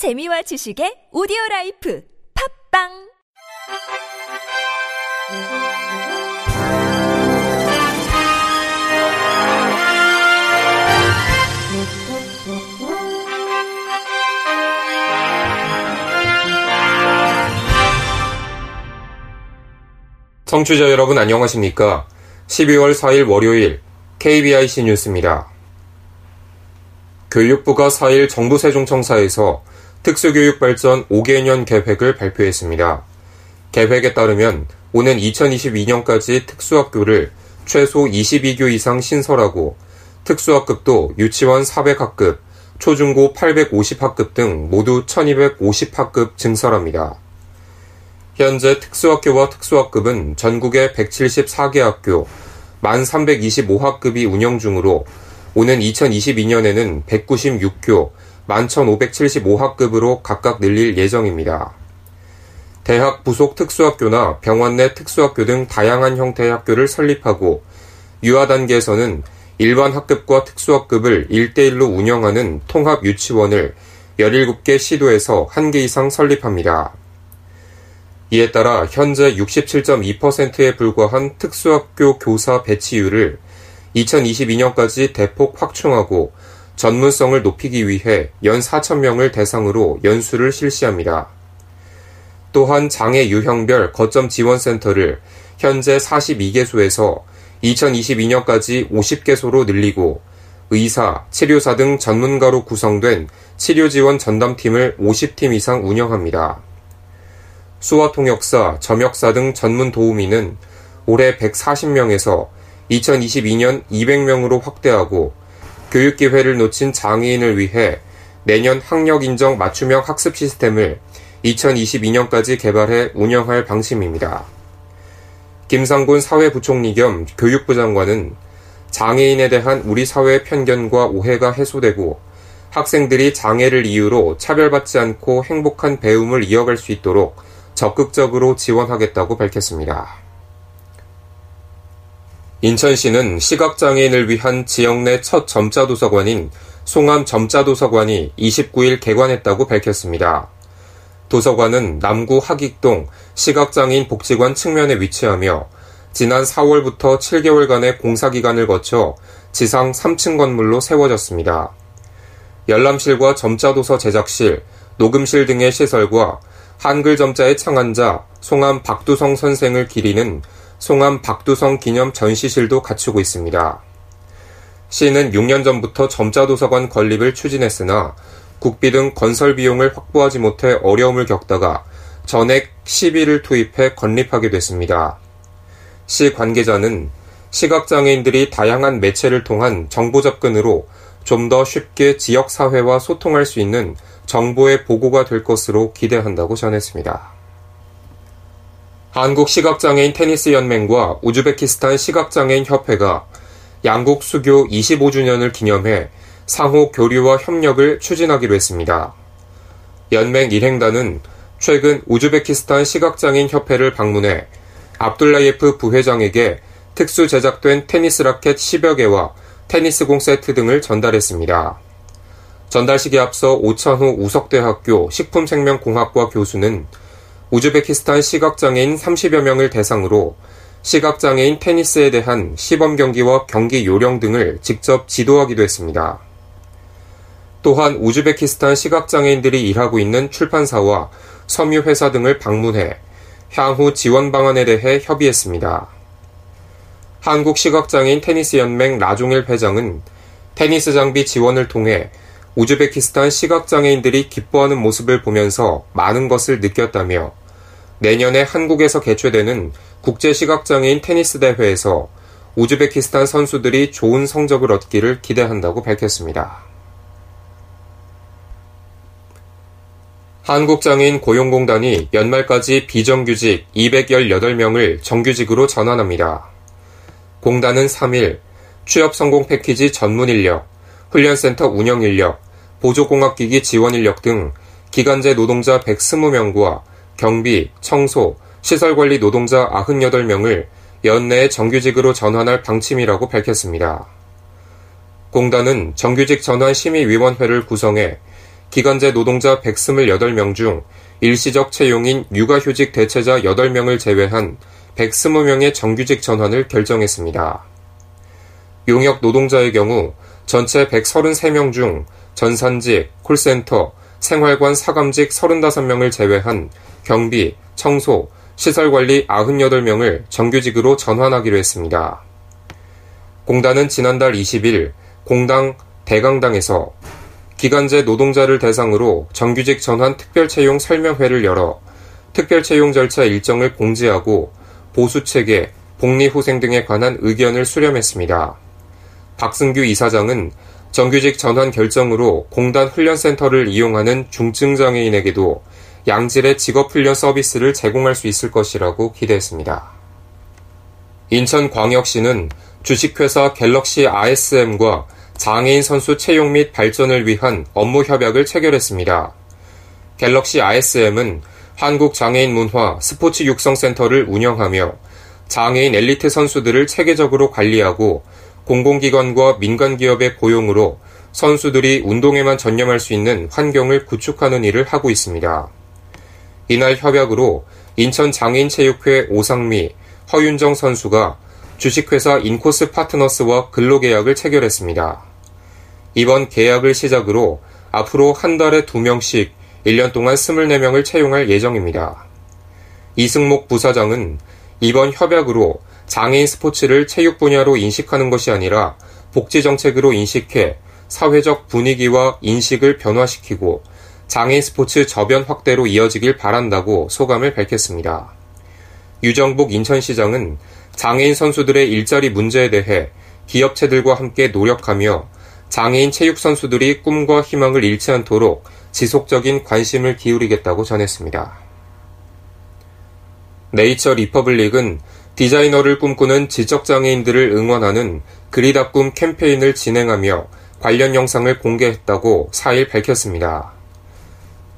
재미와 지식의 오디오 라이프 팝빵 청취자 여러분 안녕하십니까? 12월 4일 월요일 KBIC 뉴스입니다. 교육부가 4일 정부 세종청사에서 특수교육 발전 5개년 계획을 발표했습니다. 계획에 따르면 오는 2022년까지 특수학교를 최소 22교 이상 신설하고 특수학급도 유치원 400학급, 초중고 850학급 등 모두 1250학급 증설합니다. 현재 특수학교와 특수학급은 전국에 174개 학교, 1325학급이 운영 중으로 오는 2022년에는 196교, 11,575학급으로 각각 늘릴 예정입니다. 대학 부속 특수학교나 병원 내 특수학교 등 다양한 형태의 학교를 설립하고 유아 단계에서는 일반 학급과 특수학급을 1대1로 운영하는 통합 유치원을 17개 시도에서 1개 이상 설립합니다. 이에 따라 현재 67.2%에 불과한 특수학교 교사 배치율을 2022년까지 대폭 확충하고 전문성을 높이기 위해 연 4,000명을 대상으로 연수를 실시합니다. 또한 장애 유형별 거점 지원센터를 현재 42개소에서 2022년까지 50개소로 늘리고 의사, 치료사 등 전문가로 구성된 치료 지원 전담팀을 50팀 이상 운영합니다. 수화 통역사, 점역사 등 전문 도우미는 올해 140명에서 2022년 200명으로 확대하고 교육 기회를 놓친 장애인을 위해 내년 학력 인정 맞춤형 학습 시스템을 2022년까지 개발해 운영할 방침입니다. 김상곤 사회부총리 겸 교육부 장관은 장애인에 대한 우리 사회의 편견과 오해가 해소되고 학생들이 장애를 이유로 차별받지 않고 행복한 배움을 이어갈 수 있도록 적극적으로 지원하겠다고 밝혔습니다. 인천시는 시각장애인을 위한 지역 내 첫 점자도서관인 송암 점자도서관이 29일 개관했다고 밝혔습니다. 도서관은 남구 하익동 시각장애인 복지관 측면에 위치하며 지난 4월부터 7개월간의 공사기간을 거쳐 지상 3층 건물로 세워졌습니다. 열람실과 점자도서 제작실, 녹음실 등의 시설과 한글 점자의 창안자 송암 박두성 선생을 기리는 송암 박두성 기념 전시실도 갖추고 있습니다. 시는 6년 전부터 점자도서관 건립을 추진했으나 국비 등 건설 비용을 확보하지 못해 어려움을 겪다가 전액 시비를 투입해 건립하게 됐습니다. 시 관계자는 시각장애인들이 다양한 매체를 통한 정보 접근으로 좀 더 쉽게 지역사회와 소통할 수 있는 정보의 보고가 될 것으로 기대한다고 전했습니다. 한국 시각장애인 테니스 연맹과 우즈베키스탄 시각장애인 협회가 양국 수교 25주년을 기념해 상호 교류와 협력을 추진하기로 했습니다. 연맹 일행단은 최근 우즈베키스탄 시각장애인 협회를 방문해 압둘라예프 부회장에게 특수 제작된 테니스 라켓 10여 개와 테니스공 세트 등을 전달했습니다. 전달식에 앞서 오찬호 우석대학교 식품생명공학과 교수는 우즈베키스탄 시각장애인 30여 명을 대상으로 시각장애인 테니스에 대한 시범 경기와 경기 요령 등을 직접 지도하기도 했습니다. 또한 우즈베키스탄 시각장애인들이 일하고 있는 출판사와 섬유회사 등을 방문해 향후 지원 방안에 대해 협의했습니다. 한국시각장애인 테니스연맹 라종일 회장은 테니스 장비 지원을 통해 우즈베키스탄 시각장애인들이 기뻐하는 모습을 보면서 많은 것을 느꼈다며 내년에 한국에서 개최되는 국제시각장애인 테니스 대회에서 우즈베키스탄 선수들이 좋은 성적을 얻기를 기대한다고 밝혔습니다. 한국장애인 고용공단이 연말까지 비정규직 218명을 정규직으로 전환합니다. 공단은 3일 취업 성공 패키지 전문 인력, 훈련센터 운영 인력, 보조공학기기 지원 인력 등 기간제 노동자 120명과 경비, 청소, 시설관리 노동자 98명을 연내에 정규직으로 전환할 방침이라고 밝혔습니다. 공단은 정규직 전환 심의위원회를 구성해 기간제 노동자 128명 중 일시적 채용인 육아휴직 대체자 8명을 제외한 120명의 정규직 전환을 결정했습니다. 용역 노동자의 경우 전체 133명 중 전산직, 콜센터, 생활관 사감직 35명을 제외한 경비, 청소, 시설 관리 98명을 정규직으로 전환하기로 했습니다. 공단은 지난달 20일 공당 대강당에서 기간제 노동자를 대상으로 정규직 전환 특별채용 설명회를 열어 특별채용 절차 일정을 공지하고 보수체계, 복리후생 등에 관한 의견을 수렴했습니다. 박승규 이사장은 정규직 전환 결정으로 공단 훈련센터를 이용하는 중증장애인에게도 양질의 직업 훈련 서비스를 제공할 수 있을 것이라고 기대했습니다. 인천광역시는 주식회사 갤럭시 RSM과 장애인 선수 채용 및 발전을 위한 업무 협약을 체결했습니다. 갤럭시 RSM은 한국장애인문화 스포츠 육성센터를 운영하며 장애인 엘리트 선수들을 체계적으로 관리하고 공공기관과 민간기업의 고용으로 선수들이 운동에만 전념할 수 있는 환경을 구축하는 일을 하고 있습니다. 이날 협약으로 인천장애인체육회 오상미, 허윤정 선수가 주식회사 인코스 파트너스와 근로계약을 체결했습니다. 이번 계약을 시작으로 앞으로 한 달에 2명씩 1년 동안 24명을 채용할 예정입니다. 이승목 부사장은 이번 협약으로 장애인 스포츠를 체육 분야로 인식하는 것이 아니라 복지 정책으로 인식해 사회적 분위기와 인식을 변화시키고 장애인 스포츠 저변 확대로 이어지길 바란다고 소감을 밝혔습니다. 유정복 인천시장은 장애인 선수들의 일자리 문제에 대해 기업체들과 함께 노력하며 장애인 체육 선수들이 꿈과 희망을 잃지 않도록 지속적인 관심을 기울이겠다고 전했습니다. 네이처 리퍼블릭은 디자이너를 꿈꾸는 지적장애인들을 응원하는 그리다 꿈 캠페인을 진행하며 관련 영상을 공개했다고 4일 밝혔습니다.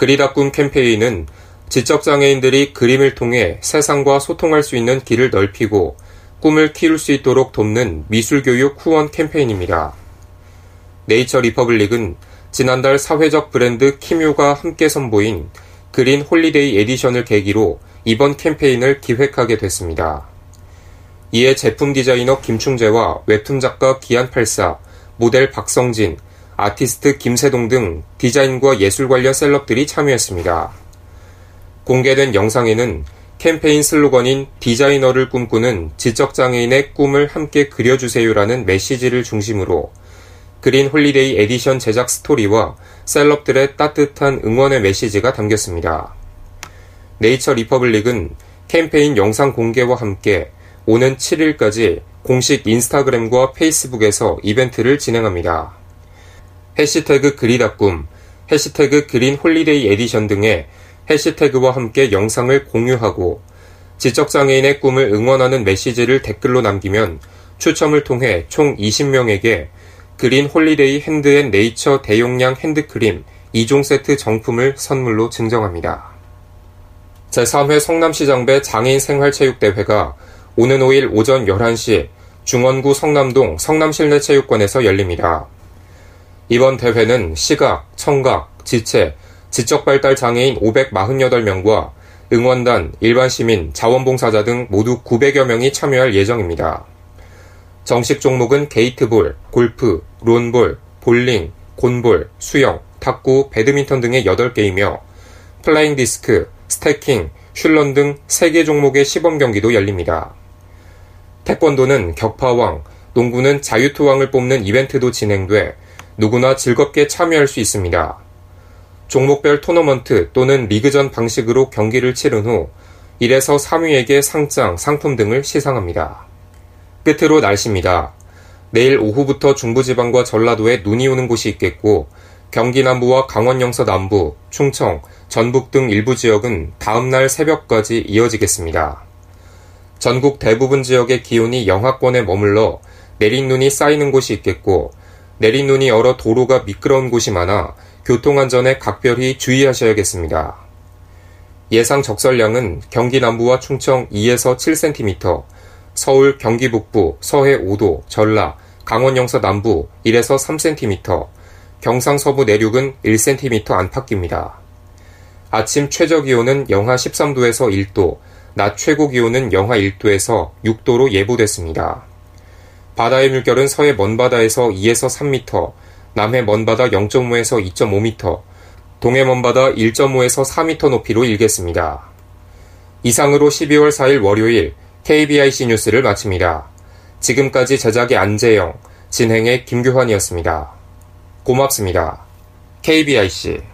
그리다 꿈 캠페인은 지적장애인들이 그림을 통해 세상과 소통할 수 있는 길을 넓히고 꿈을 키울 수 있도록 돕는 미술교육 후원 캠페인입니다. 네이처 리퍼블릭은 지난달 사회적 브랜드 키뮤가 함께 선보인 Green Holiday Edition을 계기로 이번 캠페인을 기획하게 됐습니다. 이에 제품 디자이너 김충재와 웹툰 작가 기안84, 모델 박성진, 아티스트 김세동 등 디자인과 예술 관련 셀럽들이 참여했습니다. 공개된 영상에는 캠페인 슬로건인 디자이너를 꿈꾸는 지적장애인의 꿈을 함께 그려주세요라는 메시지를 중심으로 Green Holiday Edition 제작 스토리와 셀럽들의 따뜻한 응원의 메시지가 담겼습니다. 네이처 리퍼블릭은 캠페인 영상 공개와 함께 오는 7일까지 공식 인스타그램과 페이스북에서 이벤트를 진행합니다. 해시태그 그리다꿈, 해시태그 Green Holiday Edition 등의 해시태그와 함께 영상을 공유하고 지적장애인의 꿈을 응원하는 메시지를 댓글로 남기면 추첨을 통해 총 20명에게 Green Holiday 핸드앤네이처 대용량 핸드크림 2종 세트 정품을 선물로 증정합니다. 제3회 성남시장배 장애인 생활체육대회가 오는 5일 오전 11시 중원구 성남동 성남실내체육관에서 열립니다. 이번 대회는 시각, 청각, 지체, 지적발달 장애인 548명과 응원단, 일반 시민, 자원봉사자 등 모두 900여 명이 참여할 예정입니다. 정식 종목은 게이트볼, 골프, 론볼, 볼링, 곤볼, 수영, 탁구, 배드민턴 등의 8개이며 flying disc, stacking, 슐런 등 3개 종목의 시범 경기도 열립니다. 태권도는 격파왕, 농구는 자유투왕을 뽑는 이벤트도 진행돼 누구나 즐겁게 참여할 수 있습니다. 종목별 토너먼트 또는 리그전 방식으로 경기를 치른 후 1에서 3위에게 상장, 상품 등을 시상합니다. 끝으로 날씨입니다. 내일 오후부터 중부지방과 전라도에 눈이 오는 곳이 있겠고 경기 남부와 강원 영서 남부, 충청, 전북 등 일부 지역은 다음날 새벽까지 이어지겠습니다. 전국 대부분 지역의 기온이 영하권에 머물러 내린 눈이 쌓이는 곳이 있겠고 내린 눈이 얼어 도로가 미끄러운 곳이 많아 교통안전에 각별히 주의하셔야겠습니다. 예상 적설량은 경기 남부와 충청 2에서 7cm, 서울, 경기 북부, 서해 5도, 전라, 강원 영서 남부 1에서 3cm, 경상 서부 내륙은 1cm 안팎입니다. 아침 최저 기온은 영하 13도에서 1도, 낮 최고 기온은 영하 1도에서 6도로 예보됐습니다. 바다의 물결은 서해 먼바다에서 2에서 3m, 남해 먼바다 0.5에서 2.5m, 동해 먼바다 1.5에서 4m 높이로 일겠습니다. 이상으로 12월 4일 월요일 KBIC 뉴스를 마칩니다. 지금까지 제작의 안재영, 진행의 김규환이었습니다. 고맙습니다. KBIC